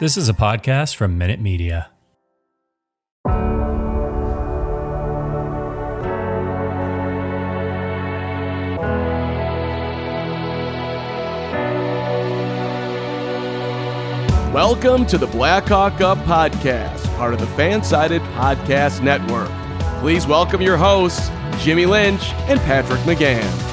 This is a podcast from Minute Media. Welcome to the Blackhawk Up Podcast, part of the Fansided Podcast Network. Please welcome your hosts, Jimmy Lynch and Patrick McGann.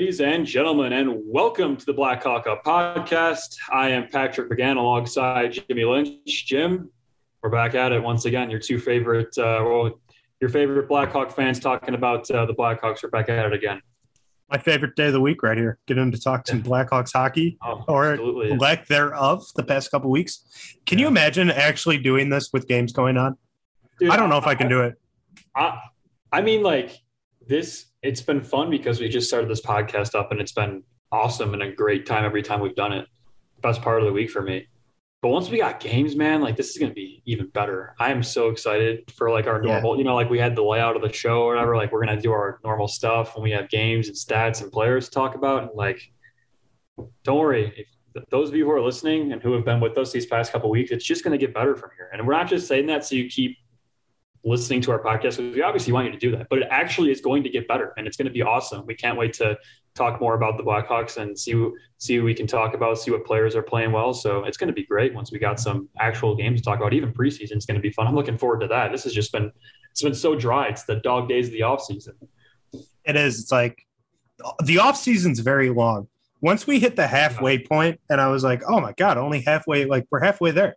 Ladies and gentlemen, and welcome to the Blackhawk Up podcast. I am Patrick McGann alongside Jimmy Lynch. Jim, we're back at it once again. Your two favorite, uh, well, your favorite Blackhawk fans talking about uh, the Blackhawks are back at it again. my favorite day of the week right here. Getting to talk some Blackhawks hockey Oh, or absolutely. lack thereof the past couple weeks. Can you imagine actually doing this with games going on? Dude, I don't know if I can do it. I, I mean, like this, it's been fun because we just started this podcast up and it's been awesome and a great time every time we've done it. Best part of the week for me. But once we got games, man, like this is going to be even better. I am so excited for like our Yeah. normal, you know, like we had the layout of the show or whatever. Like we're going to do our normal stuff when we have games and stats and players to talk about. And like, don't worry. If those of you who are listening and who have been with us these past couple weeks, it's just going to get better from here. And we're not just saying that so you keep listening to our podcast because we obviously want you to do that, but it actually is going to get better and it's going to be awesome. We can't wait to talk more about the Blackhawks and see see what we can talk about, see what players are playing well. So it's going to be great once we got some actual games to talk about. Even preseason is going to be fun. I'm looking forward to that. This has just been it's been so dry. It's the dog days of the off season. It is. It's like the off season's very long. Once we hit the halfway point, and I was like, oh my God, only halfway, like we're halfway there.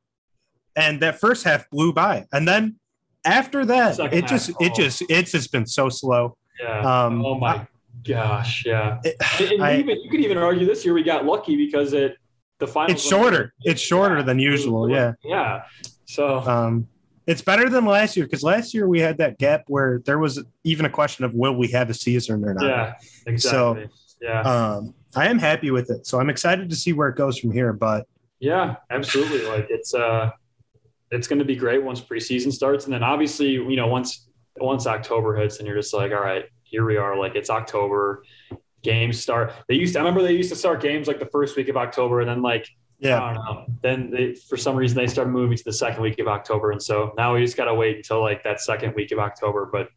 And that first half blew by. And then after that, Second it just it oh. just it's just been so slow. Yeah. Um oh my gosh. Yeah. it- And, I- even you could even argue this year we got lucky because it the final it's shorter. It's shorter than usual. Yeah. Yeah. So Um, it's better than last year because last year we had that gap where there was even a question of will we have a season or not. yeah, exactly. yeah. Um, I am happy with it, so I'm excited to see where it goes from here. But Yeah, absolutely. Like it's uh it's going to be great once preseason starts and then obviously, you know, once once October hits and you're just like, all right, here we are like it's October. Games start. They used to, I remember they used to start games like the first week of October and then like yeah, I don't know. Then they, for some reason they started moving to the second week of October and so now we just got to wait until like that second week of October, but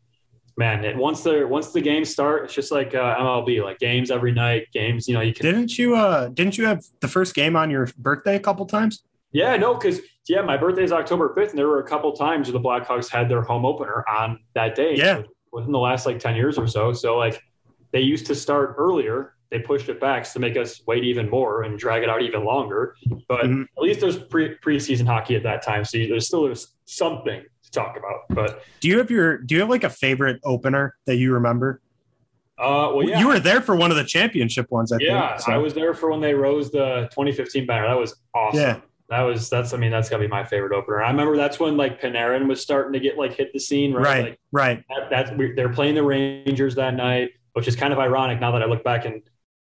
man, it, once the once the games start, it's just like uh, MLB, like games every night, games, you know, you can didn't you? Uh, didn't you have the first game on your birthday a couple times? Yeah, no, because yeah, my birthday is October fifth, and there were a couple times where the Blackhawks had their home opener on that day. Yeah. within the last like ten years or so. So like they used to start earlier. They pushed it back to make us wait even more and drag it out even longer. But Mhm. at least there's pre preseason hockey at that time, so there's still there's something to talk about. But Do you have your? Do you have like a favorite opener that you remember? uh, well, yeah, You were there for one of the championship ones, I yeah, think. so- I was there for when they rose the 2015 banner. That was awesome. Yeah. That was that's I mean that's gotta be my favorite opener. I remember that's when like Panarin was starting to get like hit the scene, right? right, Like right. that, that's we- they're playing the Rangers that night, which is kind of ironic now that I look back and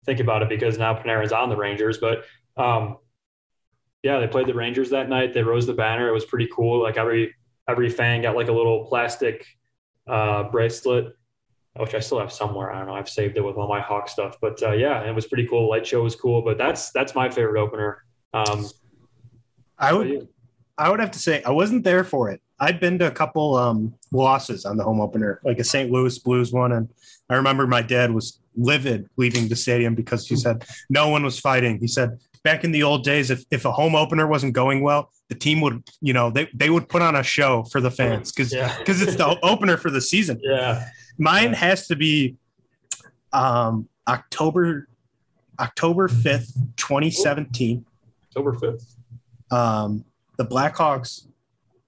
think about it because now Panarin's on the Rangers. But um, yeah, they played the Rangers that night. They rose the banner. It was pretty cool. Like every every fan got like a little plastic uh, bracelet, which I still have somewhere. I don't know. I've saved it with all my Hawk stuff. But uh, yeah, it was pretty cool. The light show was cool. But that's that's my favorite opener. Um, I would. I would have to say I wasn't there for it. I'd been to a couple um, losses on the home opener, like a St. Louis Blues one, and I remember my dad was livid leaving the stadium because he said no one was fighting. He said back in the old days, if, if a home opener wasn't going well, the team would, you know, they, they would put on a show for the fans because Yeah. because it's the opener for the season. yeah. Mine Yeah. has to be um, October October fifth, twenty seventeen. October fifth. Um, the Blackhawks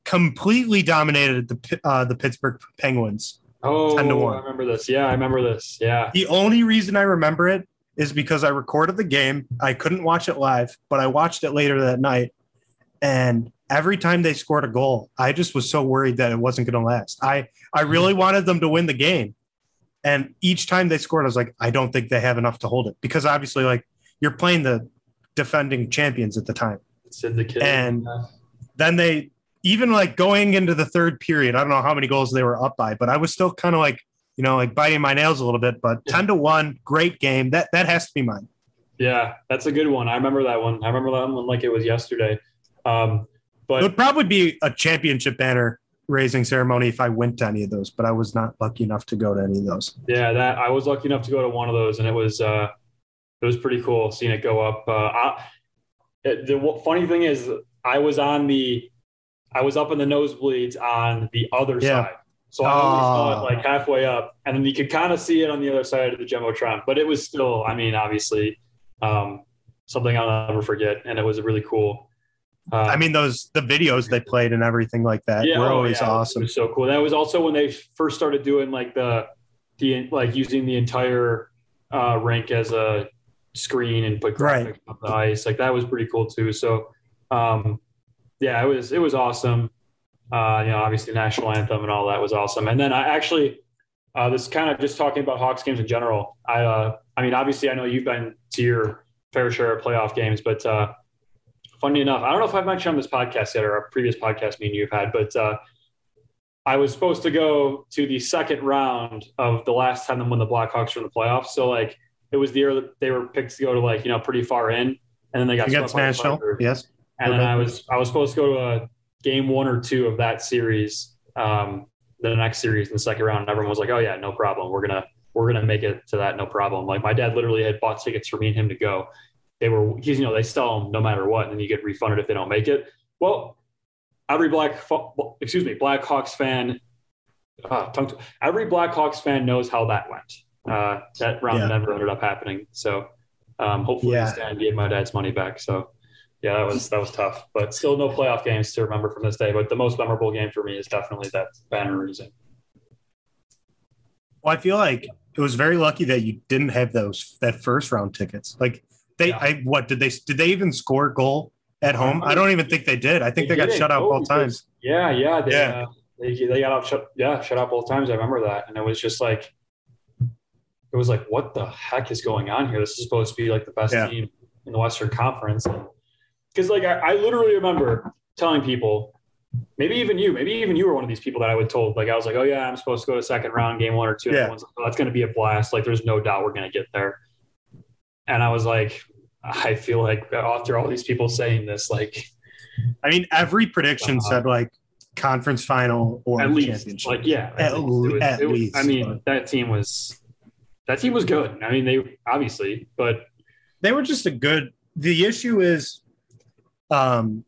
completely dominated the uh, the Pittsburgh Penguins. Oh, 10 to I one. remember this. Yeah, I remember this. Yeah. The only reason I remember it is because I recorded the game. I couldn't watch it live, but I watched it later that night. And every time they scored a goal, I just was so worried that it wasn't going to last. I I really wanted them to win the game. And each time they scored, I was like, I don't think they have enough to hold it because obviously, like you're playing the defending champions at the time. Syndicate. And- Then they even like going into the third period. I don't know how many goals they were up by, but I was still kind of like you know like biting my nails a little bit. But Yeah. ten to one, great game. That that has to be mine. Yeah, that's a good one. I remember that one. I remember that one like it was yesterday. Um, but it would probably be a championship banner raising ceremony if I went to any of those, but I was not lucky enough to go to any of those. Yeah, that I was lucky enough to go to one of those, and it was uh, it was pretty cool seeing it go up. Uh, I, the funny thing is, I was on the, I was up in the nosebleeds on the other Yeah. side, so I only saw Ah. it like halfway up, and then you could kind of see it on the other side of the jumbotron. But it was still, I mean, obviously, um, something I'll never forget, and it was really cool. Uh, I mean, those the videos they played and everything like that were oh, always yeah, It awesome. was so cool. That was also when they first started doing like the the like using the entire uh, rink as a screen and put graphics Right. on the ice. Like that was pretty cool too. So um, yeah, it was it was awesome. Uh, you know, obviously national anthem and all that was awesome. And then I actually uh, this kind of just talking about Hawks games in general. I uh, I mean, obviously I know you've been to your fair share of playoff games, but uh, funny enough, I don't know if I've mentioned on this podcast yet or a previous podcast meeting you've had, but uh, I was supposed to go to the second round of the last time them when the Blackhawks were in the playoffs. So like it was the year that they were picked to go to like you know pretty far in, and then they got Against swept Nashville, Predators. yes. And then I was I was supposed to go to a game one or two of that series, um, the next series in the second round. And everyone was like, "Oh yeah, no problem. We're gonna we're gonna make it to that, no problem." Like my dad literally had bought tickets for me and him to go. They were he's you know they sell them no matter what, and then you get refunded if they don't make it. Well, every black excuse me Blackhawks fan, uh, tongue tw- every Blackhawks fan knows how that went. Uh, that round Yeah. never ended up happening. So um, hopefully Yeah. Stan gave my dad's money back. So yeah, that was that was tough, but still no playoff games to remember from this day. But the most memorable game for me is definitely that banner raising. Well, I feel like it was very lucky that you didn't have those that first round tickets. Like they, Yeah. I what did they did they even score a goal at home? I don't even think they did. I think they, got shut out both times. Yeah, yeah, they, Yeah. Uh, they they got out shut yeah shut out both times. I remember that, and it was just like it was like what the heck is going on here? This is supposed to be like the best Yeah. team in the Western Conference, because like I, I literally remember telling people. Maybe even you, maybe even you were one of these people that I would told. Like I was like, oh yeah, I'm supposed to go to second round, game one or two. Yeah. like, oh, that's going to be a blast. Like there's no doubt we're going to get there. And I was like, I feel like after all these people saying this, like I mean, every prediction Uh-huh. said like conference final or at least championship. like yeah At least. le- at was- least, i mean but- that team was that team was good i mean they obviously but they were just a good. The issue is, um,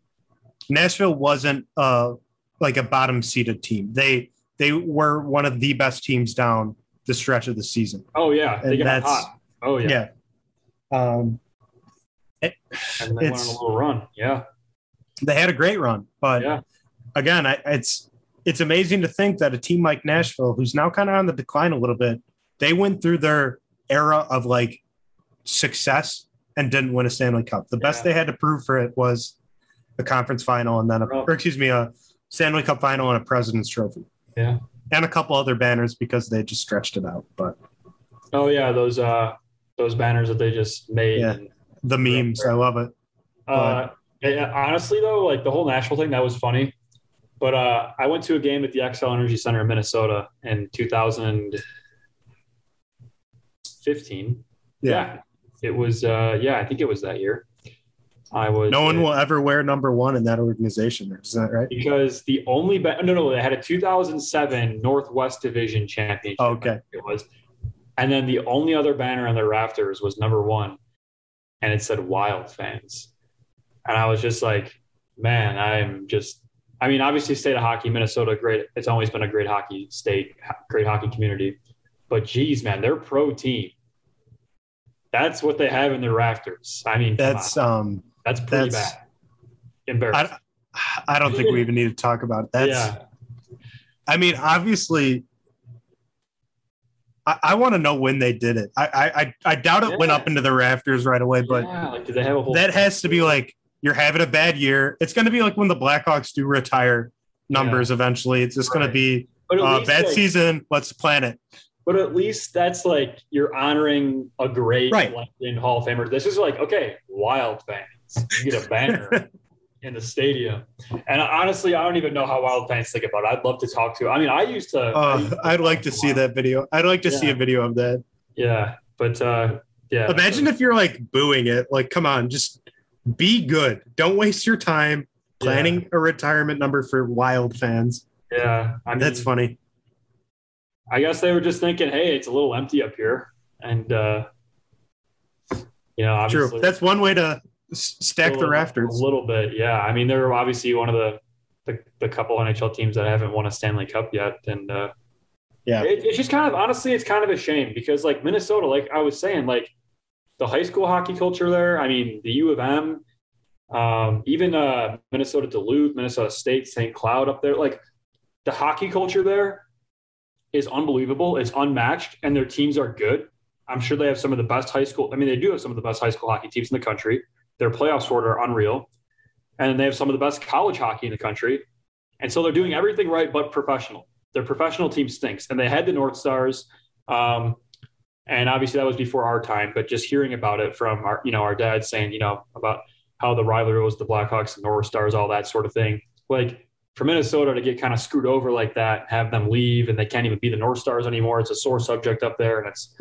Nashville wasn't uh like a bottom seeded team. They they were one of the best teams down the stretch of the season. oh yeah they And got that's- hot oh yeah, Yeah. Um, and they went on a little run yeah they had a great run, but Yeah. again, I, it's it's amazing to think that a team like Nashville, who's now kind of on the decline a little bit, they went through their era of like success and didn't win a Stanley Cup. The best they had to prove for it was a conference final and then a, or excuse me, a Stanley Cup final and a President's Trophy. Yeah. and a couple other banners because they just stretched it out. But oh yeah those uh those banners that they just made Yeah. and, the memes, I love it. uh yeah, honestly though like the whole nashville thing that was funny but uh i went to a game at the Xcel energy center in minnesota in 2015 yeah. it was uh yeah i think it was that year i was No one will ever wear number one in that organization. Is that right? because the only no no they had a 2007 Northwest Division championship. Okay. it was, and then the only other banner on the rafters was number one, and it said Wild fans, and I was just like, man, I'm just. I mean, obviously, state of hockey, Minnesota, great. It's always been a great hockey state, great hockey community, but geez, man, their pro team. That's what they have in their rafters. I mean, That's um that's pretty that's- bad. Embarrassing. I I don't think we even need to talk about it. That's yeah. I mean, obviously, I, I want to know when they did it. I I I, doubt it went up into the rafters right away, but yeah, like, do they have a whole? that has to be like you're having a bad year. It's going to be like when the Blackhawks do retire numbers eventually. It's just going to be uh, bad like- season. Let's plan it. But at least that's like you're honoring a great Right. in Hall of Famer. This is like okay, Wild fans, you get a banner in the stadium. And honestly, I don't even know how Wild fans think about it. I'd love to talk to. I mean, I used to. I Uh, I'd like to see that video. I'd like to see a video of that. Yeah, but uh, Yeah. Imagine if you're like booing it. Like, come on, just be good. Don't waste your time planning a retirement number for Wild fans. Yeah. I mean, That's funny. I guess they were just thinking, hey, it's a little empty up here. And, uh, you know, obviously. True. That's one way to s- stack the a rafters. A little bit, yeah. I mean, they're obviously one of the, the, the couple NHL teams that haven't won a Stanley Cup yet. And, uh, Yeah. it, it's just kind of, honestly, it's kind of a shame because, like, Minnesota, like I was saying, like, the high school hockey culture there, I mean, the U of M, um, even uh, Minnesota Duluth, Minnesota State, St. Cloud up there, like, the hockey culture there is unbelievable. It's unmatched, and their teams are good. I'm sure they have some of the best high school. I mean, they do have some of the best high school hockey teams in the country. Their playoff sort are unreal, and they have some of the best college hockey in the country. And so they're doing everything right, but professional. Their professional team stinks, and they had the North Stars. Um, and obviously that was before our time, but just hearing about it from our, you know, our dad saying, you know, about how the rivalry was the Blackhawks and North Stars, all that sort of thing. Like for Minnesota to get kind of screwed over like that, have them leave, and they can't even be the North Stars anymore. It's a sore subject up there, and it's.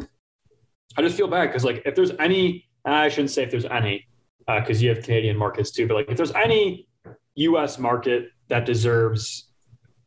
I just feel bad because like if there's any, I shouldn't say if there's any, because you have Canadian markets too, but like if there's any U.S. market that deserves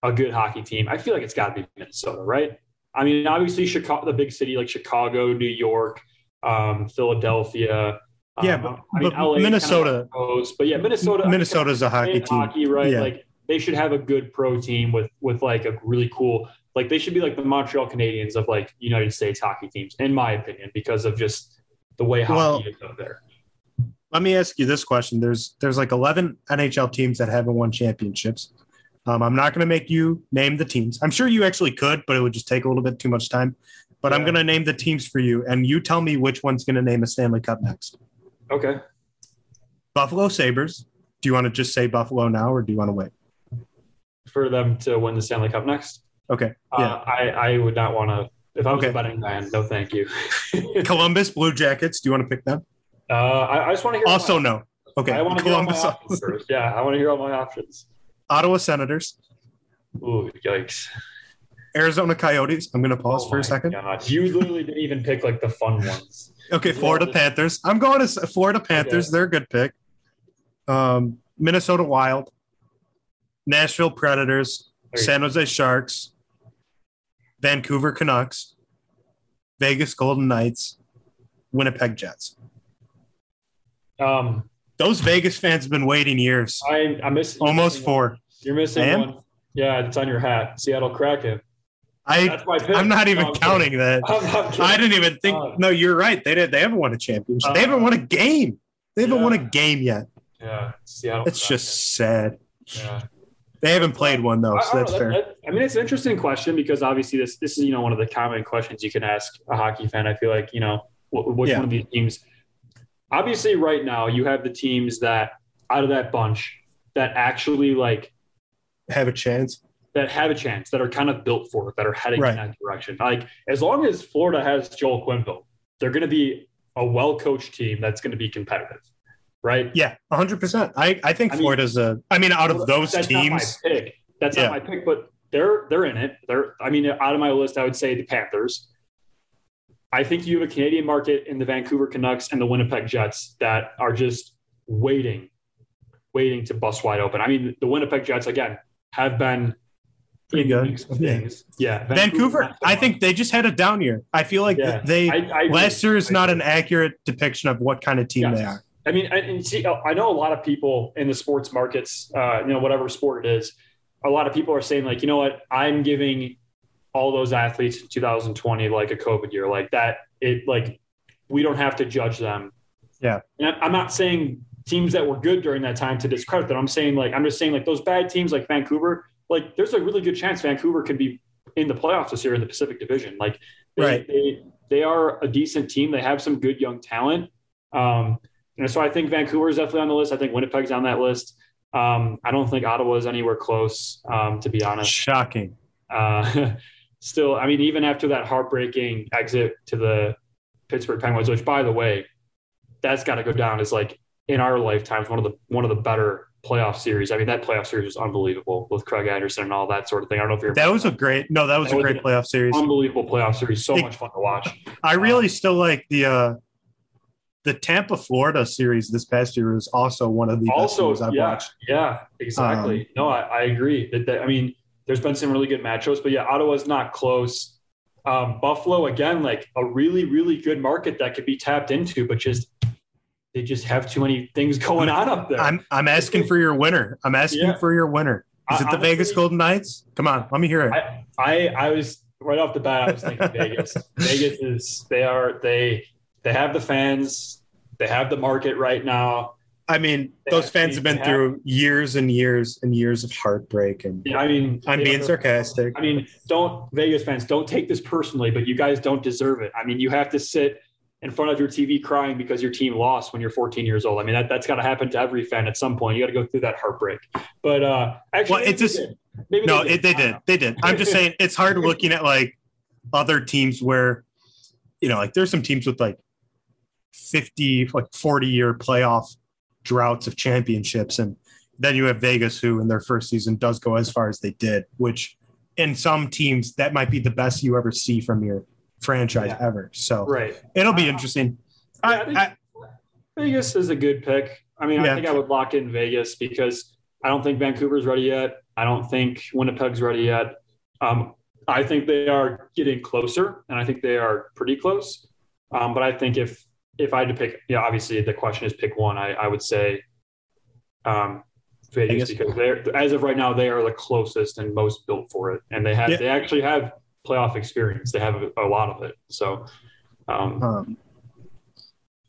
a good hockey team, I feel like it's got to be Minnesota, right? I mean, obviously Chicago, the big city like Chicago, New York, um, Philadelphia. Yeah, um, but- I mean, but LA Minnesota- close, but yeah, Minnesota. Minnesota's a hockey team. hockey, right? Yeah. Like they should have a good pro team with with like a really cool. Like they should be like the Montreal Canadiens of like United States hockey teams, in my opinion, because of just the way hockey Well- is up there. Let me ask you this question. There's there's like 11 NHL teams that haven't won championships. Um, I'm not going to make you name the teams. I'm sure you actually could, but it would just take a little bit too much time. But I'm going to name the teams for you, and you tell me which one's going to name a Stanley Cup next. Okay. Buffalo Sabres. Do you want to just say Buffalo now, or do you want to wait? For them to win the Stanley Cup next, Okay. uh, Yeah. I I would not want to. If I was Okay. a betting man, no, thank you. Columbus Blue Jackets. Do you want to pick them? Uh, I, I just want to hear. Also, my, no. Okay. I want to hear all my Columbus. options first. Yeah, I want to hear all my options. Ottawa Senators. Ooh, yikes! Arizona Coyotes. I'm going to pause Oh for a second. God. You literally didn't even pick like the fun ones. Okay, Florida just- Panthers. I'm going to Florida Panthers. Okay. They're a good pick. Um, Minnesota Wild, Nashville Predators, San Jose Sharks, Vancouver Canucks, Vegas Golden Knights, Winnipeg Jets. Um, Those Vegas fans have been waiting years, I I miss almost four. You're missing one. Yeah, it's on your hat. Seattle Kraken. I That's my pick. I'm not even No, I'm counting that. I'm not kidding. I didn't even think. Uh, No, you're right. They did. They haven't won a championship. They Uh, haven't won a game. They haven't won a game yet. Yeah, Seattle. It's just sad. Yeah. They haven't played one though, so that's know, fair. that- I mean, it's an interesting question because obviously this this is you know one of the common questions you can ask a hockey fan. I feel like you know wh- which Yeah. one of these teams. Obviously, right now you have the teams that out of that bunch that actually like Have a chance. that have a chance that are kind of built for it that are heading Right. in that direction. Like as long as Florida has Joel Quenneville, they're going to be a well coached team that's going to be competitive, right? Yeah, 100%. I, I think I mean- Florida's a, I mean, out of those that's teams, not my pick. That's Yeah. not my pick, but they're they're in it. They're I mean, out of my list, I would say the Panthers. I think you have a Canadian market in the Vancouver Canucks and the Winnipeg Jets that are just waiting, waiting to bust wide open. I mean, the Winnipeg Jets again have been Pretty good. Yeah. things. Yeah, Vancouver, so I think they just had a down year. I feel like Yeah. they, I, I last year is not an accurate depiction of what kind of team Yes. they are. I mean, and, and see, I know a lot of people in the sports markets, uh, you know, whatever sport it is, a lot of people are saying like, you know what, I'm giving all those athletes in 2020 like a COVID year, like that. It like we don't have to judge them. Yeah. and I- I'm not saying teams that were good during that time to discredit them. I'm saying like I'm just saying like those bad teams like Vancouver, like there's a really good chance Vancouver can be in the playoffs this year in the Pacific Division. Like they, Right. they they are a decent team. They have some good young talent. Um, so I think Vancouver is definitely on the list. I think Winnipeg's on that list. Um, I don't think Ottawa is anywhere close, um, to be honest. Shocking. Uh, still, I mean, even after that heartbreaking exit to the Pittsburgh Penguins, which by the way, that's got to go down as like in our lifetimes one of the one of the better playoff series. I mean, that playoff series was unbelievable with Craig Anderson and all that sort of thing. I don't know if you're That was a great, no, that was That a was great playoff series. unbelievable playoff series. So It- much fun to watch. I really still like the, uh, the Tampa Florida series this past year was also one of the best also, ones I've yeah, watched. yeah, exactly. Um, no, I, I agree. That, that- I mean, there's been some really good matchups, but yeah, Ottawa's not close. Um, Buffalo again, like a really, really good market that could be tapped into, but just they just have too many things going on up there. I'm I'm asking for your winner. I'm asking Yeah. for your winner. Is I- it the Vegas Golden Knights? Come on, let me hear it. I, I I was right off the bat. I was thinking Vegas. Vegas is they are they they have the fans. They have the market right now. I mean, They those have- fans have been have- through years and years and years of heartbreak, and I mean, I'm being sarcastic. I mean, don't Vegas fans don't take this personally, but you guys don't deserve it. I mean, you have to sit in front of your TV crying because your team lost when you're 14 years old. I mean, that that's got to happen to every fan at some point. You got to go through that heartbreak. But uh, actually, Well, it's just- maybe No, they it, they did. They did. I'm just saying it's hard looking at like other teams where, you know, like there's some teams with like 50, like 40 year playoff droughts of championships. And then you have Vegas, who in their first season does go as far as they did, which in some teams that might be the best you ever see from your franchise Yeah. ever. So Right. it'll be Uh, interesting. Yeah, I I, I, Vegas is a good pick. I mean, Yeah. I think I would lock in Vegas because I don't think Vancouver's ready yet. I don't think Winnipeg's ready yet. Um, I think they are getting closer, and I think they are pretty close. Um, but I think if if I had to pick, yeah, obviously the question is pick one. I, I would say um, Vegas, because they're as of right now they are the closest and most built for it, and they have Yeah. they actually have playoff experience. They have a, a lot of it. So. Um, um,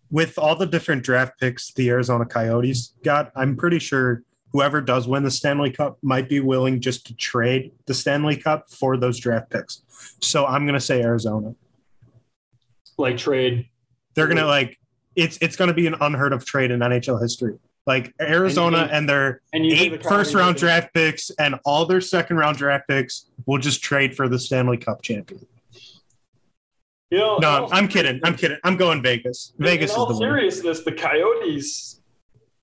with all the different draft picks the Arizona Coyotes got, I'm pretty sure whoever does win the Stanley Cup might be willing just to trade the Stanley Cup for those draft picks. So I'm going to say Arizona. like trade They're going to like it's it's going to be an unheard of trade in NHL history. Like Arizona And you- and their and eight first round draft picks and all their second round draft picks will just trade for the Stanley Cup champion. You know, No, all I'm kidding. I'm kidding. I'm going Vegas. Vegas in is the seriousness, the Coyotes,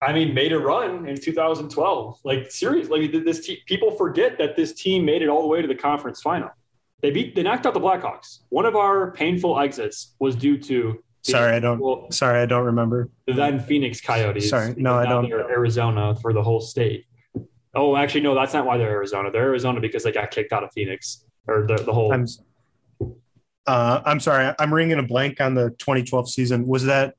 I mean, made a run in 2012. Like seriously, like, this te- people forget that this team made it all the way to the conference final. They beat, they knocked out the Blackhawks. One of our painful exits was due to Sorry, I don't. well, Sorry, I don't remember. the then Phoenix Coyotes. Sorry, no, I don't. Arizona for the whole state. Oh, actually, no, that's not why they're Arizona. They're Arizona because they got kicked out of Phoenix or the, the whole. I'm uh, I'm sorry. I'm ringing a blank on the 2012 season. Was that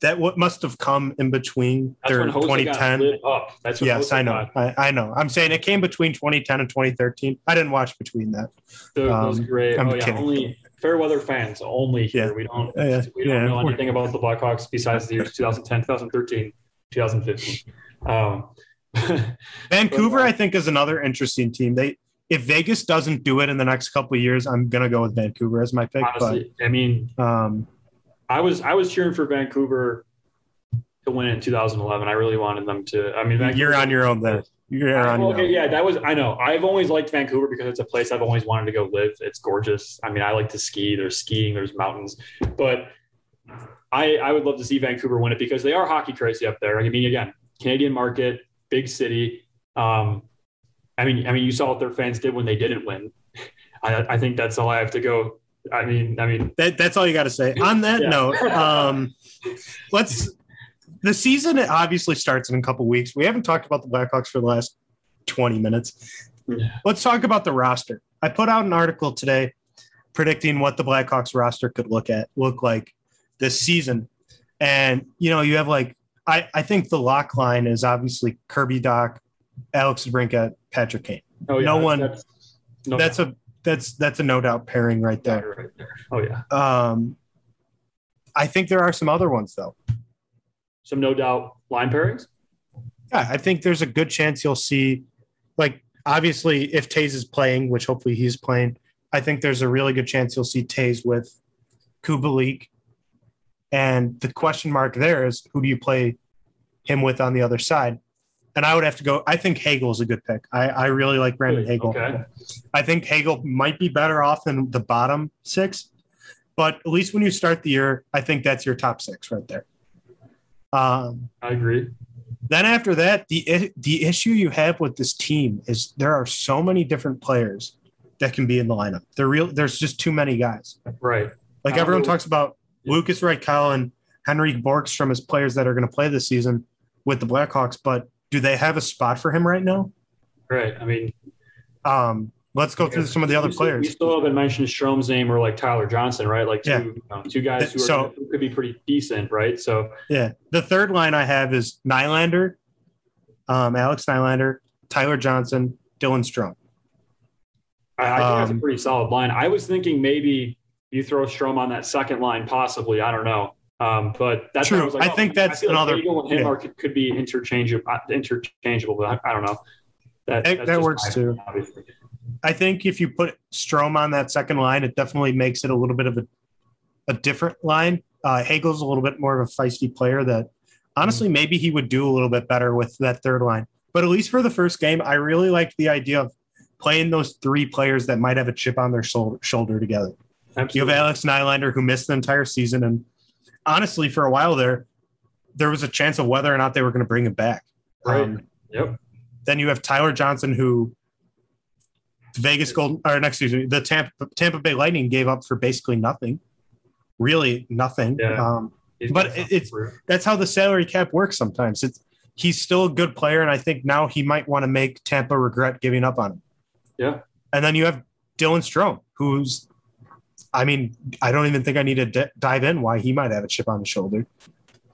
that what must have come in between that's their when 2010? That's when Yes, I know. I, I know. I'm saying it came between 2010 and 2013. I didn't watch between that. Those Um, great. I'm oh yeah, kidding. only fair weather fans only here. Yeah. We don't Yeah, we don't yeah. know anything about the Blackhawks besides the years 2010, 2013, 2015. Um, Vancouver, But, uh, I think, is another interesting team. They if Vegas doesn't do it in the next couple of years, I'm gonna go with Vancouver as my pick. honestly, I mean, um, I was I was cheering for Vancouver to win in 2011. I really wanted them to. I mean, Vancouver, you're on your own there. You're on okay, yeah, that was. I know. I've always liked Vancouver because it's a place I've always wanted to go live. It's gorgeous. I mean, I like to ski. There's skiing. There's mountains, but I I would love to see Vancouver win it because they are hockey crazy up there. I mean, again, Canadian market, big city. Um, I mean, I mean, you saw what their fans did when they didn't win. I, I think that's all I have to go. I mean, I mean, That, that's all you got to say. On that Yeah. note, um, let's. The season obviously starts in a couple weeks. We haven't talked about the Blackhawks for the last 20 minutes. Yeah. Let's talk about the roster. I put out an article today predicting what the Blackhawks roster could look at look like this season. And you know, you have like I, I think the lock line is obviously Kirby Dach, Alex DeBrincat, Patrick Kane. oh yeah, No that's- one- That's, no That's a that's that's a no doubt pairing right there. right there. Oh yeah, Um, I think there are some other ones though. Some no doubt line pairings. Yeah, I think there's a good chance you'll see, like, obviously, if Toews is playing, which hopefully he's playing, I think there's a really good chance you'll see Toews with Kubalik. And the question mark there is who do you play him with on the other side? And I would have to go. I think Hagel is a good pick. I, I really like Brandon Hagel. Okay. I think Hagel might be better off than the bottom six, but at least when you start the year, I think that's your top six right there. Um, I agree. then after that, the the issue you have with this team is there are so many different players that can be in the lineup. There real there's just too many guys. Right. Like everyone don't- talks about. Lukas Reichel and Henrik Borgstrom as players that are going to play this season with the Blackhawks, but do they have a spot for him right now? Right. I mean, Um, let's go through some of the other we still, We still haven't mentioned Strome's name or like Tyler Johnson, right? Like two, Yeah. you know, two guys who, are, So- who could be pretty decent, right? So Yeah. The third line I have is Nylander, um, Alex Nylander, Tyler Johnson, Dylan Strome. I, I think that's a Um, pretty solid line. I was thinking maybe you throw Strome on that second line, possibly. I don't know. Um, but that's True. like, I oh, think that's feel like another- Hagel and him yeah. could, could be interchangeable, uh, interchangeable, but I, I don't know. That, That- that's that works too. opinion, Obviously. I think if you put Strome on that second line, it definitely makes it a little bit of a, a different line. Uh, Hagel's a little bit more of a feisty player that honestly maybe he would do a little bit better with that third line. But at least for the first game, I really liked the idea of playing those three players that might have a chip on their shoulder, shoulder together. You have Alex Nylander who missed the entire season, and honestly, for a while there, there was a chance of whether or not they were going to bring him back. Right. Um, Yep. then you have Tyler Johnson, who Vegas Golden, or excuse me, the Tampa, Tampa Bay Lightning gave up for basically nothing, really nothing. Yeah. Um, but it's- that's how the salary cap works. Sometimes it's he's still a good player, and I think now he might want to make Tampa regret giving up on him. Yeah. And then you have Dylan Strome, who's, I mean, I don't even think I need to d- dive in why he might have a chip on the shoulder.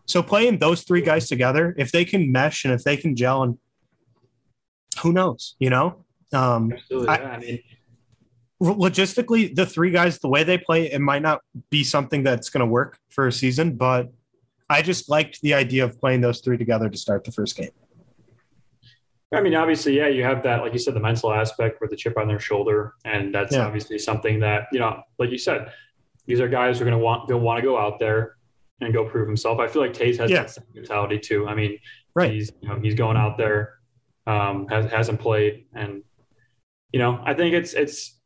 So playing those three guys together, if they can mesh and if they can gel, and who knows, you know, um. I- I mean, logistically, the three guys, the way they play, it might not be something that's going to work for a season, but I just liked the idea of playing those three together to start the first game. I mean, obviously, yeah, you have that, like you said, the mental aspect with the chip on their shoulder, and that's Yeah. obviously something that you know, like you said, these are guys who are going to want, going want to go out there and go prove himself. I feel like Toews has Yeah. that mentality too. I mean, Right. he's you know he's going out there, um, has, hasn't played, and you know, I think it's it's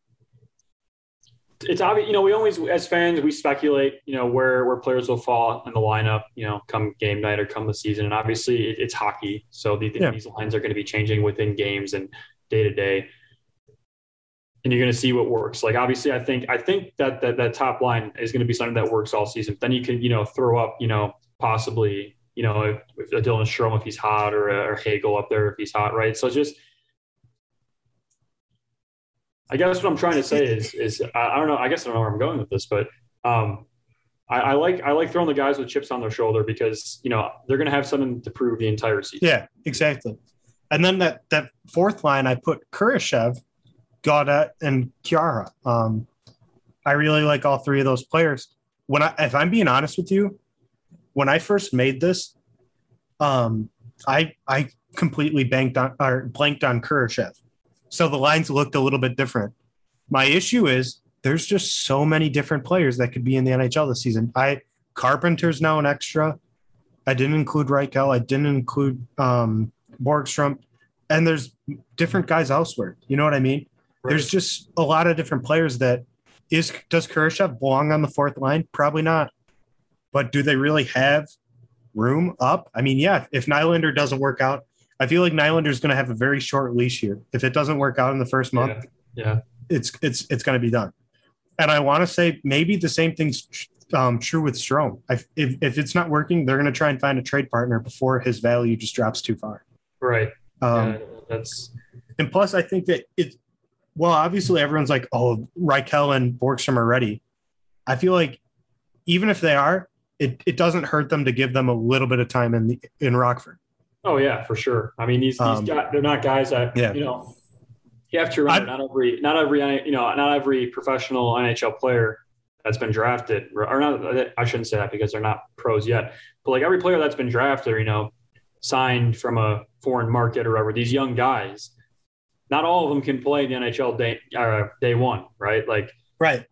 it's obvious. You know, we always as fans we speculate, you know, where where players will fall in the lineup, you know, come game night or come the season, and obviously it, it's hockey, so the, Yeah. these lines are going to be changing within games and day to day. And you're going to see what works. Like obviously, I think I think that that, that top line is going to be something that works all season. Then you can you know throw up you know possibly you know if, if a Dylan Strome if he's hot or, a, or Hagel up there if he's hot, right? So just I guess what I'm trying to say is is I, I don't know. I guess I don't know where I'm going with this, but um, I, I like I like throwing the guys with chips on their shoulder because you know they're going to have something to prove the entire season. Yeah, exactly. And then that that fourth line, I put Kurashev, Gaudette, and Khaira. Um, I really like all three of those players. When I, if I'm being honest with you, when I first made this, um, I I completely banked on or blanked on Kurashev, so the lines looked a little bit different. My issue is there's just so many different players that could be in the NHL this season. I Carpenter's now an extra. I didn't include Reichel. I didn't include um, Borgstrom, and there's different guys elsewhere. You know what I mean? There's just a lot of different players that is does Kurashev belong on the fourth line? Probably not. But do they really have room up? I mean, yeah. If Nylander doesn't work out, I feel like Nylander is going to have a very short leash here. If it doesn't work out in the first month, yeah, yeah. it's it's it's going to be done. And I want to say maybe the same thing's um, true with Strome. I, if if it's not working, they're going to try and find a trade partner before his value just drops too far. right. Um, yeah, that's And plus, I think that it. Well, obviously, everyone's like, "Oh, Reichel and Borgstrom are ready." I feel like even if they are, it, it doesn't hurt them to give them a little bit of time in the, in Rockford. Oh yeah, for sure. I mean, these these Um, guys, they're not guys that yeah. you know. You have to remember, not every not every you know not every professional NHL player that's been drafted or not. I shouldn't say that because they're not pros yet. But like every player that's been drafted, you know, signed from a foreign market or whatever. These young guys, not all of them can play the NHL day uh, day one, right? Like Right.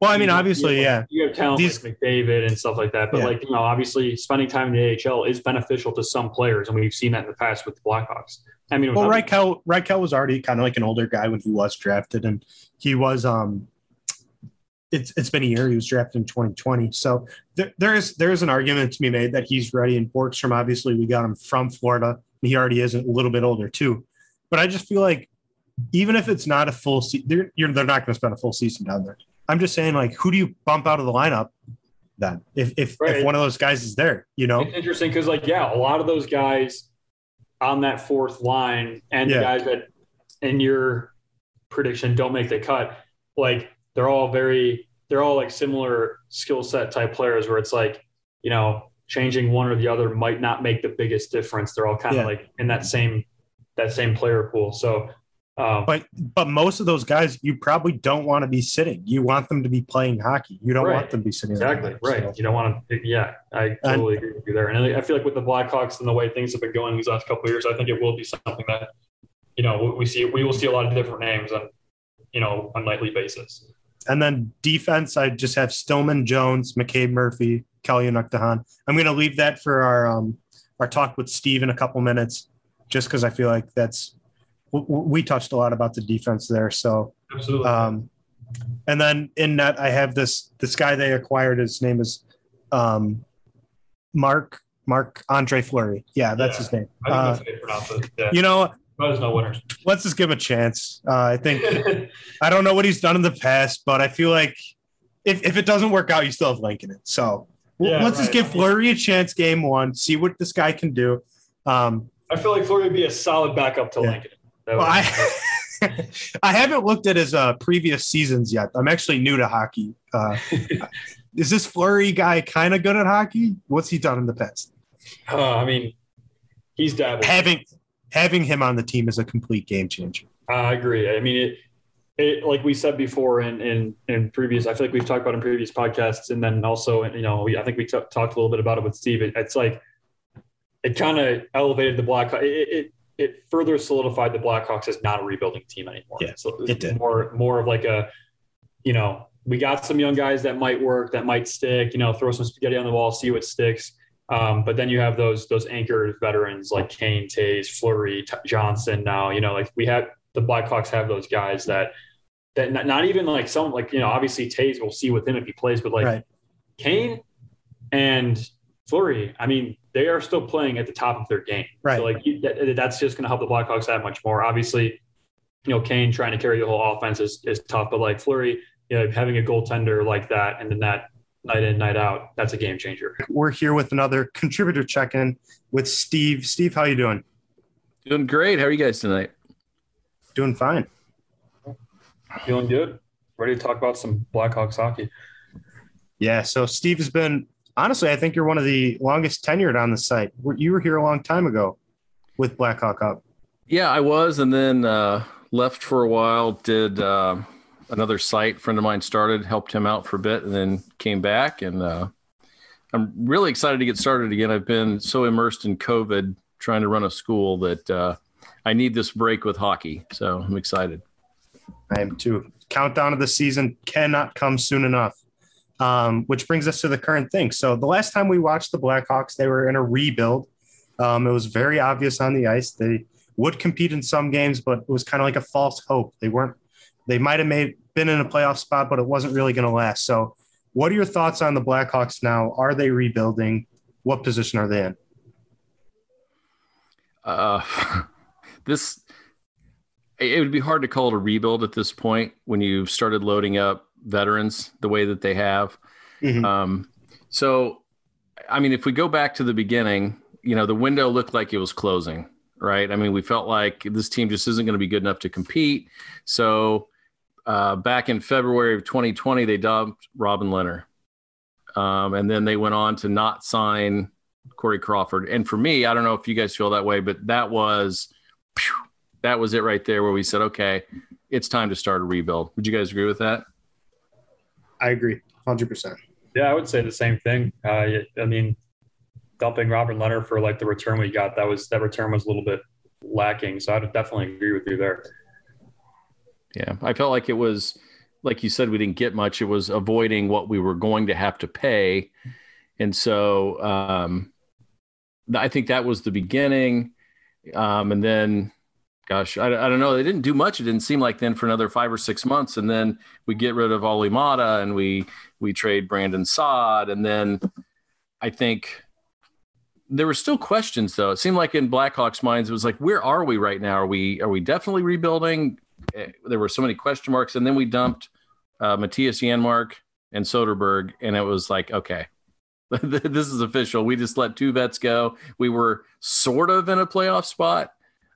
Well, I mean, you- obviously, you yeah. you have talent These- like McDavid and stuff like that. But Yeah. like you know, obviously, spending time in the AHL is beneficial to some players, and we've seen that in the past with the Blackhawks. I mean, Well, Reichel, Reichel was already kind of like an older guy when he was drafted, and he was. um It's it's been a year. He was drafted in 2020, so there, there is there is an argument to be made that he's ready. And Borgstrom, obviously, we got him from Florida. And he already is a little bit older too, but I just feel like even if it's not a full season, they're, they're not going to spend a full season down there. I'm just saying, like, who do you bump out of the lineup then if if, Right. if one of those guys is there, you know. It's interesting because, like, yeah, a lot of those guys on that fourth line and Yeah. the guys that in your prediction don't make the cut, like, they're all very, they're all like similar skill set type players where it's like, you know, changing one or the other might not make the biggest difference. They're all kind of Yeah. like in that same, that same player pool. So, um, But but most of those guys you probably don't want to be sitting. You want them to be playing hockey. You don't Right. want them to be sitting. Exactly. there. Right. So, You don't want to. Yeah, I totally agree with you there. And I feel like with the Blackhawks and the way things have been going these last couple of years, I think it will be something that you know we- see. We will see a lot of different names on you know on nightly basis. and then defense, I just have Stillman, Jones, McCabe, Murphy, Kelly, and Uktahan. I'm going to leave that for our um our talk with Steve in a couple minutes, just because I feel like that's we touched a lot about the defense there. So Absolutely. Um, and then in net, I have this this guy they acquired. His name is um, Marc Mark Andre Fleury. Yeah, that's Yeah. his name. Uh, that's how you pronounce it. Yeah. you know, no winners. let's just give him a chance. Uh, I think I don't know what he's done in the past, but I feel like if, if it doesn't work out, you still have Lankinen. So Yeah, let's just give Fleury a chance game one, see what this guy can do. Um, I feel like Fleury would be a solid backup to Yeah. Lankinen. That well, I, I haven't looked at his uh, previous seasons yet. I'm actually new to hockey. Uh, is this Fleury guy kind of good at hockey? What's he done in the past? Uh, I mean, he's dabbled. Having having him on the team is a complete game changer. I agree. I mean, it, it like we said before in, in, in previous, I feel like we've talked about in previous podcasts. And then also, you know, we, I think we t- talked a little bit about it with Steve. It, it's like, it kind of elevated the Blackhawks. It, it, it further solidified the Blackhawks as not a rebuilding team anymore. Yeah, so it did. more, more of like a, you know, we got some young guys that might work, that might stick, you know, throw some spaghetti on the wall, see what sticks. Um, but then you have those those anchored veterans like Kane, Toews, Fleury, T- Johnson. Now you know, like we have the Blackhawks have those guys that that not, not even like some like you know obviously Toews will see with him if he plays, but like Right. Kane and Fleury, I mean, they are still playing at the top of their game. Right. So like you, that, that's just going to help the Blackhawks that much more. Obviously, you know, Kane trying to carry the whole offense is, is tough, but like Fleury, you know, having a goaltender like that and then that night in, night out, that's a game changer. We're here with another contributor check-in with Steve. Steve, how you doing? Doing great. How are you guys tonight? Doing fine. Feeling good. Ready to talk about some Blackhawks hockey. Yeah. So Steve has been honestly, I think you're one of the longest tenured on the site. You were here a long time ago with Blackhawk Up. Yeah, I was, and then uh, left for a while. Did uh, another site friend of mine started, helped him out for a bit, and then came back. And uh, I'm really excited to get started again. I've been so immersed in COVID, trying to run a school, that uh, I need this break with hockey. So I'm excited. I am too. Countdown of the season cannot come soon enough. Um, which brings us to the current thing. So the last time we watched the Blackhawks, they were in a rebuild. Um, it was very obvious on the ice. They would compete in some games, but it was kind of like a false hope. They weren't. They might have made been in a playoff spot, but it wasn't really going to last. So, what are your thoughts on the Blackhawks now? Are they rebuilding? What position are they in? uh, this it would be hard to call it a rebuild at this point when you've started loading up veterans the way that they have. Mhm. Um, so, I mean, if we go back to the beginning, you know, the window looked like it was closing, right? I mean, we felt like this team just isn't going to be good enough to compete. So, uh, back in February of 2020, they dumped Robin Lehner. Um, and then they went on to not sign Corey Crawford. And for me, I don't know if you guys feel that way, but that was that was it right there where we said, okay, it's time to start a rebuild. Would you guys agree with that? I agree, hundred percent. Yeah, I would say the same thing. Uh, I mean, dumping Robert Lehner for like the return we got, that was that return was a little bit lacking. So I would definitely agree with you there. Yeah, I felt like it was like you said we didn't get much. It was avoiding what we were going to have to pay, and so um, I think that was the beginning. Um, and then, gosh, I, I don't know. They didn't do much. It didn't seem like then for another five or six months, and then we get rid of Olli Maatta and we we trade Brandon Saad, and then I think there were still questions though. It seemed like in Blackhawks' minds, it was like, where are we right now? Are we are we definitely rebuilding? Eh, There were so many question marks, and then we dumped uh, Mattias Janmark and Soderberg, and it was like, okay, this is official. We just let two vets go. We were sort of in a playoff spot.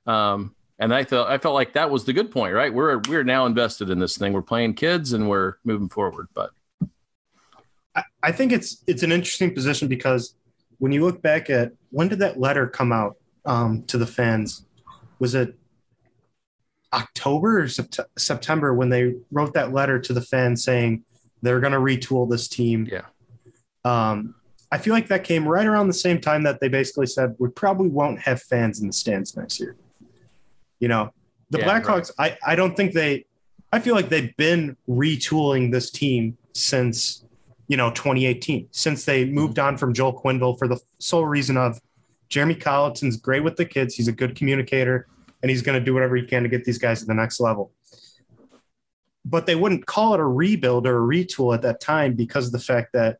Um, and I felt I felt like that was the good point, right? We're we're now invested in this thing. We're playing kids and we're moving forward. But I, I think it's it's an interesting position because when you look back at when did that letter come out um, to the fans? Was it October or sept- September when they wrote that letter to the fans saying they're going to retool this team? Yeah. Um, I feel like that came right around the same time that they basically said we probably won't have fans in the stands next year. You know, the Yeah, Blackhawks, I, I don't think they, I feel like they've been retooling this team since, you know, 2018, since they moved on from Joel Quenneville for the sole reason of Jeremy Colliton's great with the kids. He's a good communicator and he's going to do whatever he can to get these guys to the next level. But they wouldn't call it a rebuild or a retool at that time because of the fact that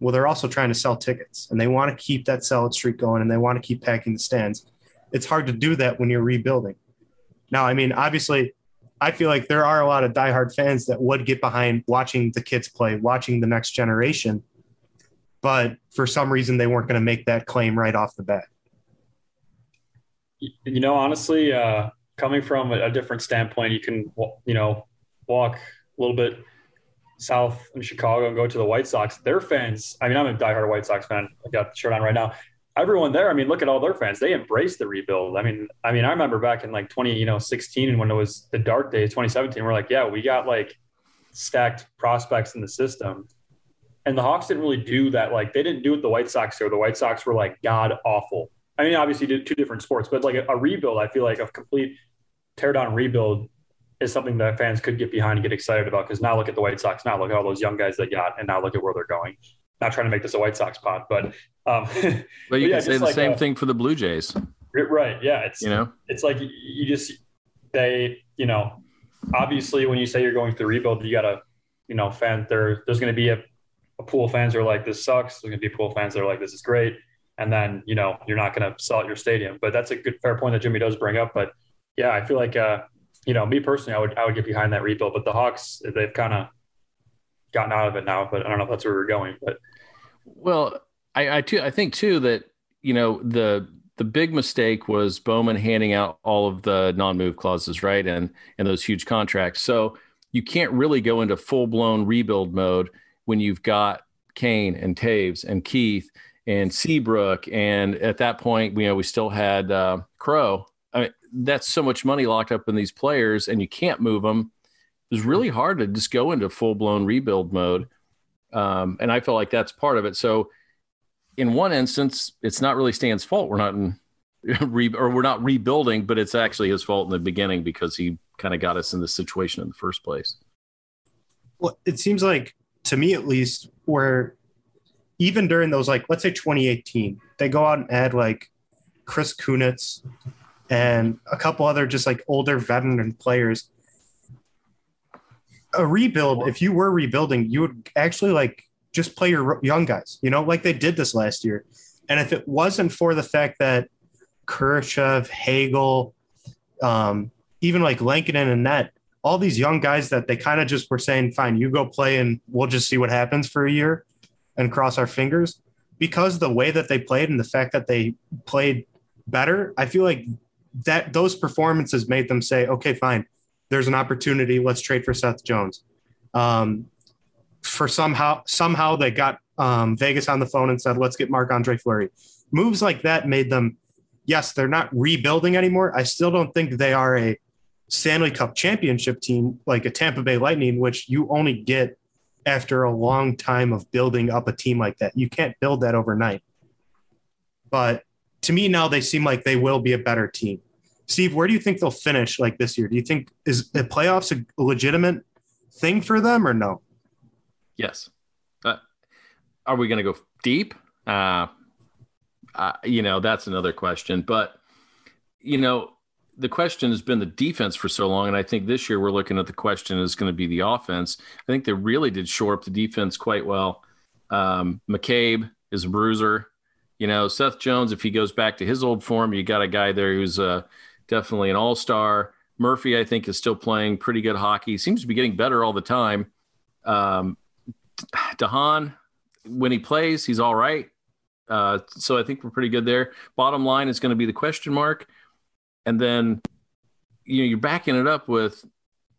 well, they're also trying to sell tickets and they want to keep that sell streak going and they want to keep packing the stands. It's hard to do that when you're rebuilding. Now, I mean, obviously, I feel like there are a lot of diehard fans that would get behind watching the kids play, watching the next generation. But for some reason, they weren't going to make that claim right off the bat. You know, honestly, uh, coming from a, different standpoint, you can, you know, walk a little bit south in Chicago and go to the White Sox. Their fans, I mean, I'm a diehard White Sox fan. I got the shirt on right now. Everyone there, I mean, look at all their fans. They embraced the rebuild. I mean, I mean, I remember back in like 20, you know, 16 and when it was the dark days, 2017, we're like, yeah, we got like stacked prospects in the system. And the Hawks didn't really do that. Like they didn't do it the White Sox do. The White Sox were like god awful. I mean, obviously two different sports, but like a, a rebuild, I feel like a complete tear down rebuild is something that fans could get behind and get excited about. Because now look at the White Sox. Now look at all those young guys they got, and now look at where they're going. Not trying to make this a White Sox pod, but um, but you yeah, can say the like same a- thing for the Blue Jays. right, yeah, it's You know, it's like you- just they you know obviously when you say you're going through rebuild you gotta you know fan there there's going to be a, a pool of fans that are like this sucks. There's going to be a pool of fans that are like this is great. And then you know you're not going to sell out your stadium. But that's a good fair point that jimmy does bring up. But yeah i feel like uh you know me personally i would i would get behind that rebuild. But the hawks they've kind of gotten out of it now but i don't know if that's where we're going but Well, I I, too, I think too that you know the the big mistake was Bowman handing out all of the non-move clauses, right, and and those huge contracts. So you can't really go into full blown rebuild mode when you've got Kane and Toews and Keith and Seabrook, and at that point, you know, we still had uh, Crow. I mean, that's so much money locked up in these players, and you can't move them. Was really hard to just go into full blown rebuild mode. Um, and I feel like that's part of it. So, in one instance, it's not really Stan's fault. We're not in re- or we're not rebuilding, but it's actually his fault in the beginning because he kind of got us in this situation in the first place. Well, it seems like to me at least, where even during those like let's say 2018, they go out and add like Chris Kunitz and a couple other just like older veteran players. A rebuild, if you were rebuilding, you would actually like just play your young guys, you know, like they did this last year. And if it wasn't for the fact that Kurashev, Hagel, um, even like Lankinen and Net, all these young guys that they kind of just were saying, fine, you go play and we'll just see what happens for a year and cross our fingers. Because the way that they played and the fact that they played better, I feel like that those performances made them say, okay, fine, there's an opportunity. Let's trade for Seth Jones. Um, for somehow, somehow they got um, Vegas on the phone and said, let's get Marc Andre Fleury. Moves like that made them, yes, they're not rebuilding anymore. I still don't think they are a Stanley Cup championship team like a Tampa Bay Lightning, which you only get after a long time of building up a team like that. You can't build that overnight. But to me now they seem like they will be a better team. Steve, where do you think they'll finish like this year? Do you think is the playoffs a legitimate thing for them or no? Yes. Uh, are we going to go deep? Uh, uh, you know, that's another question. But, you know, the question has been the defense for so long. And I think this year we're looking at the question is going to be the offense. I think they really did shore up the defense quite well. Um, McCabe is a bruiser. You know, Seth Jones, if he goes back to his old form, you got a guy there who's uh, definitely an all star. Murphy, I think, is still playing pretty good hockey. Seems to be getting better all the time. Um, de Haan, when he plays, he's all right. Uh, so I think we're pretty good there. Bottom line is going to be the question mark, and then you know you're backing it up with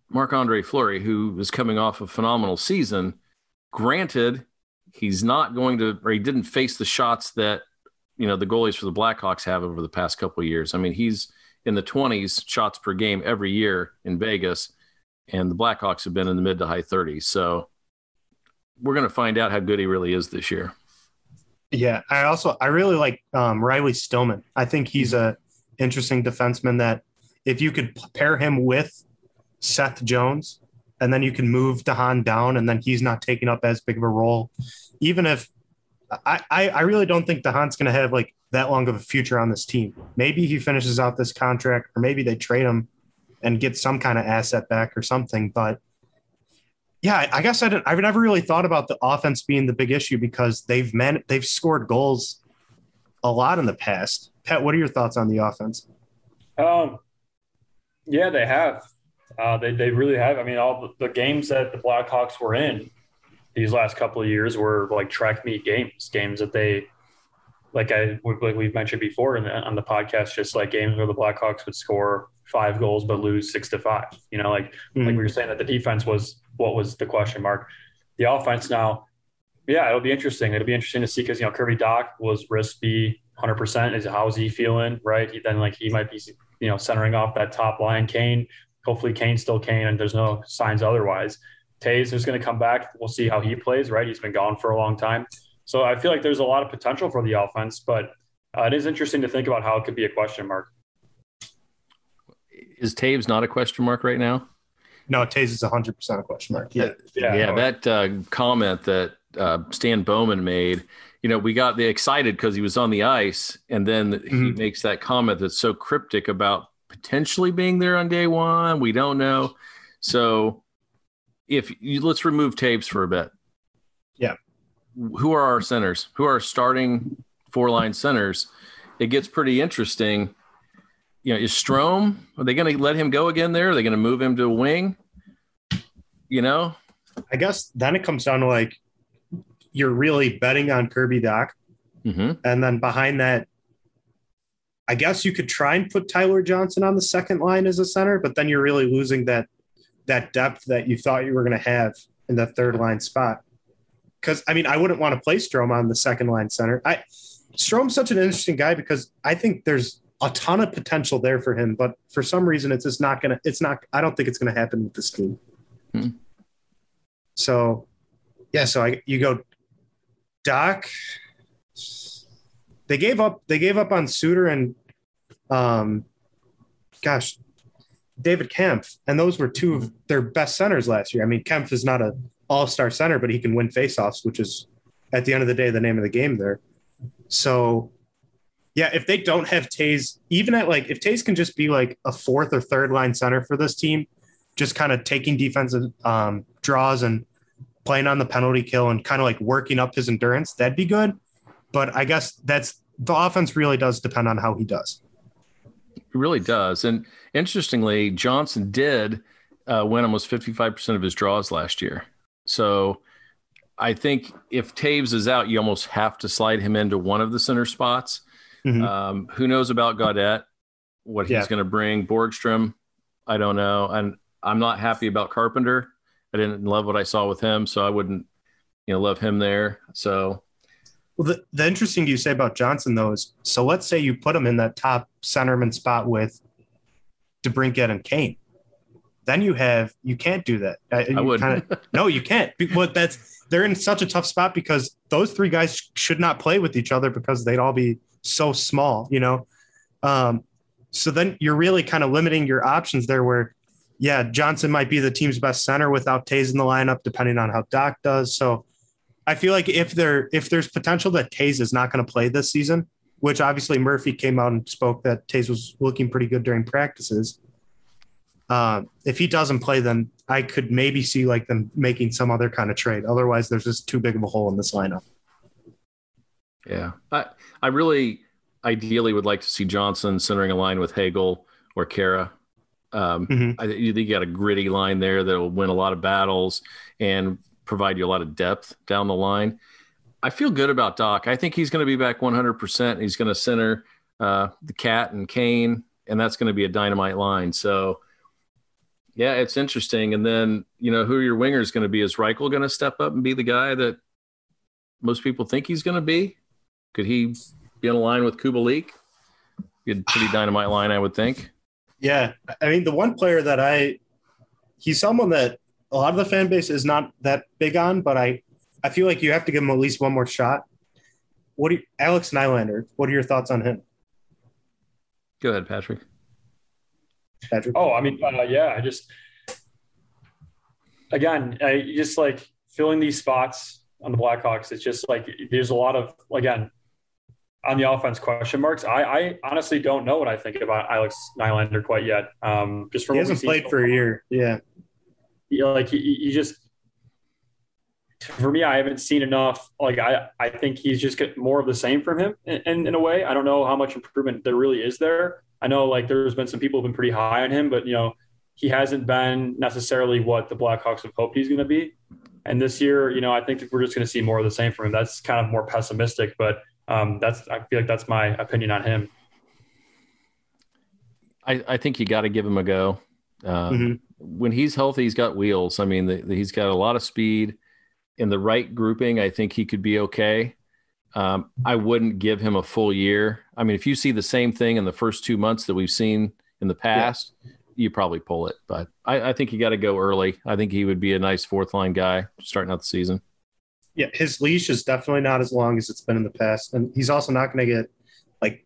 Marc Andre Fleury, who is coming off a phenomenal season. Granted, he's not going to, or he didn't face the shots that you know the goalies for the Blackhawks have over the past couple of years. I mean, he's in the 20s shots per game every year in Vegas, and the Blackhawks have been in the mid to high 30s. So we're going to find out how good he really is this year. Yeah, I also I really like um, Riley Stillman. I think he's a interesting defenseman that if you could pair him with Seth Jones, and then you can move de Haan down, and then he's not taking up as big of a role. Even if I, I, really don't think de Haan's going to have like that long of a future on this team. Maybe he finishes out this contract, or maybe they trade him and get some kind of asset back or something. But yeah, I guess I didn't. I've never really thought about the offense being the big issue because they've man they've scored goals a lot in the past. Pat, what are your thoughts on the offense? Um, yeah, they have. Uh, they they really have. I mean, all the, the games that the Blackhawks were in these last couple of years were like track meet games, games that they like I like we've mentioned before the, on the podcast, just like games where the Blackhawks would score five goals but lose six to five. You know, like mm-hmm. like we were saying that the defense was what was the question mark. The offense now, yeah, it'll be interesting. It'll be interesting to see because you know Kirby Dach was risk B 100. percent Is how's he feeling? Right? He, then like he might be you know centering off that top line. Kane, hopefully Kane's still Kane, and there's no signs otherwise. Toews is going to come back. We'll see how he plays. Right? He's been gone for a long time. So I feel like there's a lot of potential for the offense, but uh, it is interesting to think about how it could be a question mark. Is Toews not a question mark right now? No, Toews is 100% a question mark. Yeah. Yeah. yeah that uh, comment that uh, Stan Bowman made, you know, we got the excited because he was on the ice. And then mm-hmm. he makes that comment that's so cryptic about potentially being there on day one. We don't know. So if you let's remove Toews for a bit. Yeah who are our centers? Who are starting four line centers? It gets pretty interesting. You know, is Strome, are they going to let him go again there? Are they going to move him to a wing? You know? I guess then it comes down to like you're really betting on Kirby Dach. Mm-hmm. And then behind that, I guess you could try and put Tyler Johnson on the second line as a center, but then you're really losing that that depth that you thought you were going to have in the third line spot because I mean I wouldn't want to play Strome on the second line center. I Strome's such an interesting guy because I think there's a ton of potential there for him, but for some reason it's just not gonna. It's not. I don't think it's gonna happen with this team. Hmm. So, yeah. So I you go, Dach. They gave up. They gave up on Suter and, um, gosh, David Kampf, and those were two of their best centers last year. I mean, Kampf is not a all star center, but he can win faceoffs, which is at the end of the day the name of the game there. So, yeah, if they don't have Toews, even at like if Toews can just be like a fourth or third line center for this team, just kind of taking defensive um, draws and playing on the penalty kill and kind of like working up his endurance, that'd be good. But I guess that's the offense really does depend on how he does. It really does. And interestingly, Johnson did uh, win almost 55% of his draws last year. So I think if Toews is out, you almost have to slide him into one of the center spots. Mm-hmm. Um, who knows about Gaudette, what yeah. he's going to bring? Borgstrom, I don't know. And I'm not happy about Carpenter. I didn't love what I saw with him, so I wouldn't, you know, love him there. So, well, the, the interesting you say about Johnson though is so let's say you put him in that top centerman spot with DeBrincat and Kane then you have you can't do that. I, I would. Kinda, no, you can't. But that's they're in such a tough spot because those three guys should not play with each other because they'd all be so small, you know. Um, so then you're really kind of limiting your options there. Where, yeah, Johnson might be the team's best center without Toews in the lineup, depending on how Dach does. So I feel like if there if there's potential that Toews is not going to play this season, which obviously Murphy came out and spoke that Toews was looking pretty good during practices. Uh, if he doesn't play, then I could maybe see like them making some other kind of trade. Otherwise, there's just too big of a hole in this lineup. Yeah, I I really ideally would like to see Johnson centering a line with Hagel or Khaira. Um, mm-hmm. I think you got a gritty line there that will win a lot of battles, and provide you a lot of depth down the line. I feel good about Dach. I think he's going to be back 100%. He's going to center uh, the Cat and Kane, and that's going to be a dynamite line. So, yeah, it's interesting. And then, you know, who your wingers going to be? Is Reichel going to step up and be the guy that most people think he's going to be? Could he be on a line with Kubalik? Good, pretty dynamite line, I would think. Yeah, I mean, the one player that I, he's someone that a lot of the fan base is not that big on, but I, I feel like you have to give him at least one more shot. What do you, Alex Nylander? What are your thoughts on him? Go ahead, Patrick. Patrick. Oh, I mean, uh, yeah, I just again, I just like filling these spots on the Blackhawks. It's just like there's a lot of again on the offense question marks. I, I honestly don't know what I think about Alex Nylander quite yet. Um, just from he hasn't played seen for a year. Yeah, you know, like you just for me, I haven't seen enough. Like I, I think he's just get more of the same from him in, in, in a way. I don't know how much improvement there really is there. I know like there's been some people who've been pretty high on him, but you know he hasn't been necessarily what the Blackhawks have hoped he's going to be. And this year, you know, I think we're just going to see more of the same from him. That's kind of more pessimistic, but um, that's I feel like that's my opinion on him. I, I think you got to give him a go. Um, Mhm. When he's healthy, he's got wheels. I mean, the, the- he's got a lot of speed. In the right grouping, I think he could be okay. Um, I wouldn't give him a full year. I mean, if you see the same thing in the first two months that we've seen in the past, you probably pull it. But I, I think you got to go early. I think he would be a nice fourth line guy starting out the season. yeah. His leash is definitely not as long as it's been in the past, and he's also not going to get like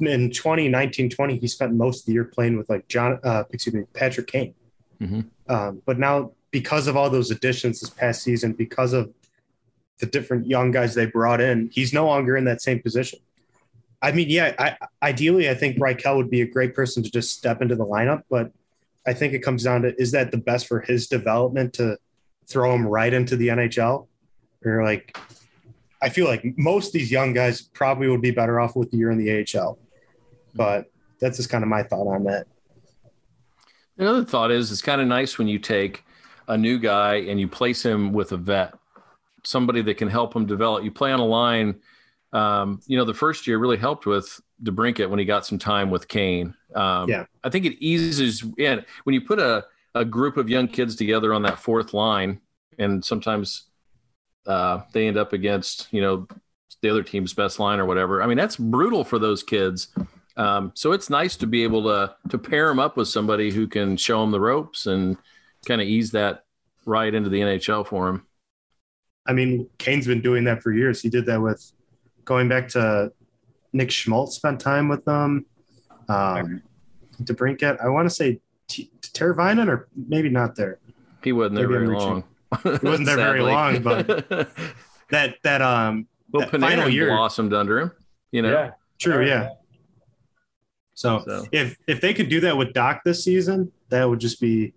in 2019 20 he spent most of the year playing with like john uh excuse me patrick kane Mhm. um, but now because of all those additions this past season because of the different young guys they brought in he's no longer in that same position i mean yeah I, ideally i think Reichel would be a great person to just step into the lineup but i think it comes down to is that the best for his development to throw him right into the nhl or like I feel like most these young guys probably would be better off with the year in the AHL. But that's just kind of my thought on that. Another thought is it's kind of nice when you take a new guy and you place him with a vet, somebody that can help him develop. You play on a line. Um, you know, the first year really helped with DeBrincat when he got some time with Kane. Um, Yeah. I think it eases in when you put a, a group of young kids together on that fourth line, and sometimes uh, they end up against, you know, the other team's best line or whatever. I mean, that's brutal for those kids. Um, so it's nice to be able to to pair them up with somebody who can show them the ropes and kind of ease that right into the NHL for them. I mean, Kane's been doing that for years. He did that with going back to Nick Schmaltz spent time with them. Um, DeBrincat, I want to say T- Teravainen or maybe not there. He wasn't there Maybe very reaching. long. He wasn't there very long, but- That that um well, that final Panarin year- blossomed under him. You know, Yeah, true, yeah. So So if if they could do that with Dach this season, that would just be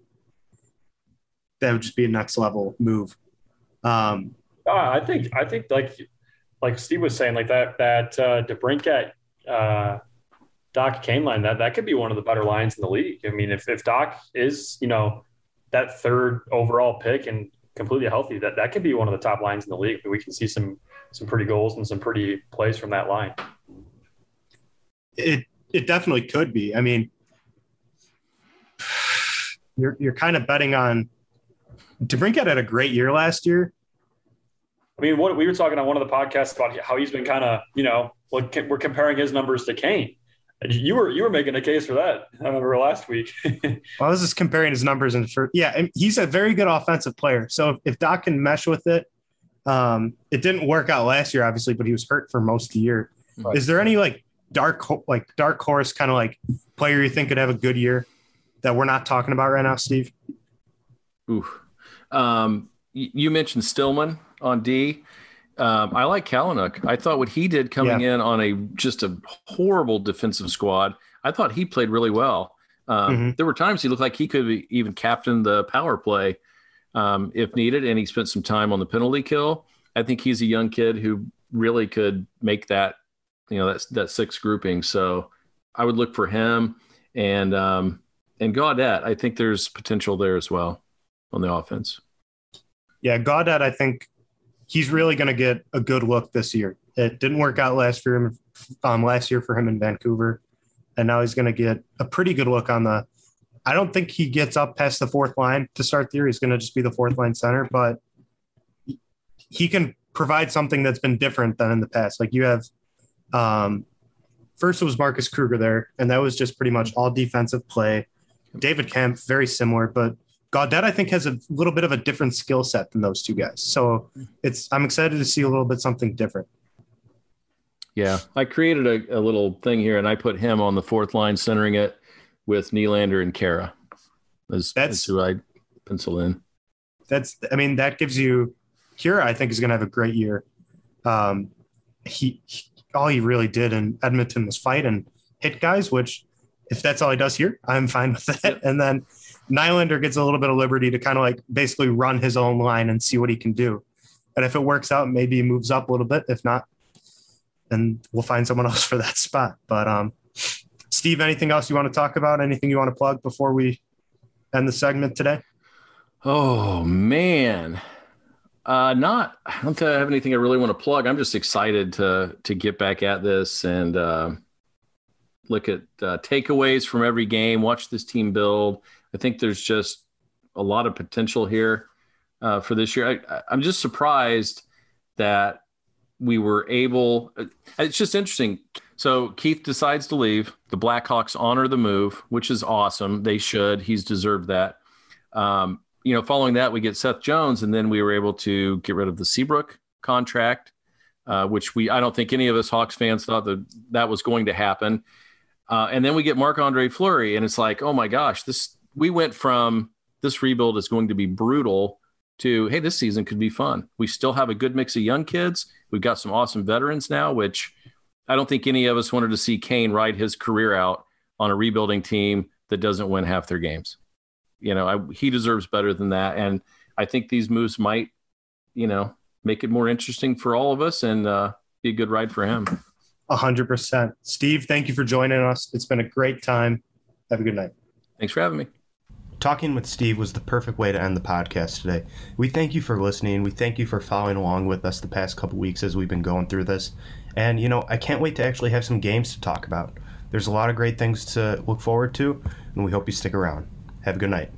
that would just be a next level move. Um, Uh, I think I think like like Steve was saying, like that that uh, DeBrincat uh, Dach Kane line that that could be one of the better lines in the league. I mean, if if Dach is you know that third overall pick and completely healthy, that that could be one of the top lines in the league. We can see some some pretty goals and some pretty plays from that line. it it definitely could be. I mean, you're you're kind of betting on DeBrincat had a great year last year. I mean, what we were talking on one of the podcasts about how he's been kind of, you know, like we're comparing his numbers to Kane. You were you were making a case for that. I remember last week. Well, I was just comparing his numbers and for yeah, and he's a very good offensive player. So if Dach can mesh with it, um, it didn't work out last year, obviously, but he was hurt for most of the year. Right. Is there any like dark like dark horse kind of like player you think could have a good year that we're not talking about right now, Steve? Ooh. Um, you mentioned Stillman on D. Um, I like Kalynuk. I thought what he did coming in on a just a horrible defensive squad. I thought he played really well. Um, Mhm. There were times he looked like he could even captain the power play um, if needed, and he spent some time on the penalty kill. I think he's a young kid who really could make that, you know, that that six grouping. So I would look for him and um, and Gaudette. I think there's potential there as well on the offense. Yeah, Gaudette, I think he's really going to get a good look this year. It didn't work out last year, um, last year for him in Vancouver, and now he's going to get a pretty good look on the. I don't think he gets up past the fourth line to start the year. He's going to just be the fourth line center, but he can provide something that's been different than in the past. Like you have, um, first it was Marcus Kruger there, and that was just pretty much all defensive play. David Kampf, very similar, but Gaudette, I think, has a little bit of a different skill set than those two guys. So it's I'm excited to see a little bit something different. Yeah, I created a, a little thing here, and I put him on the fourth line, centering it with Nylander and Khaira. As, that's as who I pencil in. That's I mean that gives you Khaira. I think is going to have a great year. Um, he, he all he really did in Edmonton was fight and hit guys, which if that's all he does here, I'm fine with that. Yep. And then Nylander gets a little bit of liberty to kind of like basically run his own line and see what he can do. And if it works out, maybe he moves up a little bit. If not, then we'll find someone else for that spot. But um, Steve, anything else you want to talk about? Anything you want to plug before we end the segment today? Oh man. Uh, not. I don't have anything I really want to plug. I'm just excited to to get back at this and uh, look at uh, takeaways from every game. Watch this team build. I think there's just a lot of potential here uh, for this year. I, I'm just surprised that we were able. Uh, it's just interesting. So Keith decides to leave. The Blackhawks honor the move, which is awesome. They should. He's deserved that. Um, you know, following that, we get Seth Jones, and then we were able to get rid of the Seabrook contract, uh, which we I don't think any of us Hawks fans thought that that was going to happen. Uh, and then we get Marc Andre Fleury, and it's like, oh my gosh, this we went from this rebuild is going to be brutal to hey, this season could be fun. We still have a good mix of young kids. We've got some awesome veterans now, which I don't think any of us wanted to see Kane ride his career out on a rebuilding team that doesn't win half their games you know, I, he deserves better than that. And I think these moves might, you know, make it more interesting for all of us and uh, be a good ride for him. A hundred percent. Steve, thank you for joining us. It's been a great time. Have a good night. Thanks for having me. Talking with Steve was the perfect way to end the podcast today. We thank you for listening. We thank you for following along with us the past couple weeks as we've been going through this. And, you know, I can't wait to actually have some games to talk about. There's a lot of great things to look forward to, and we hope you stick around. Have a good night.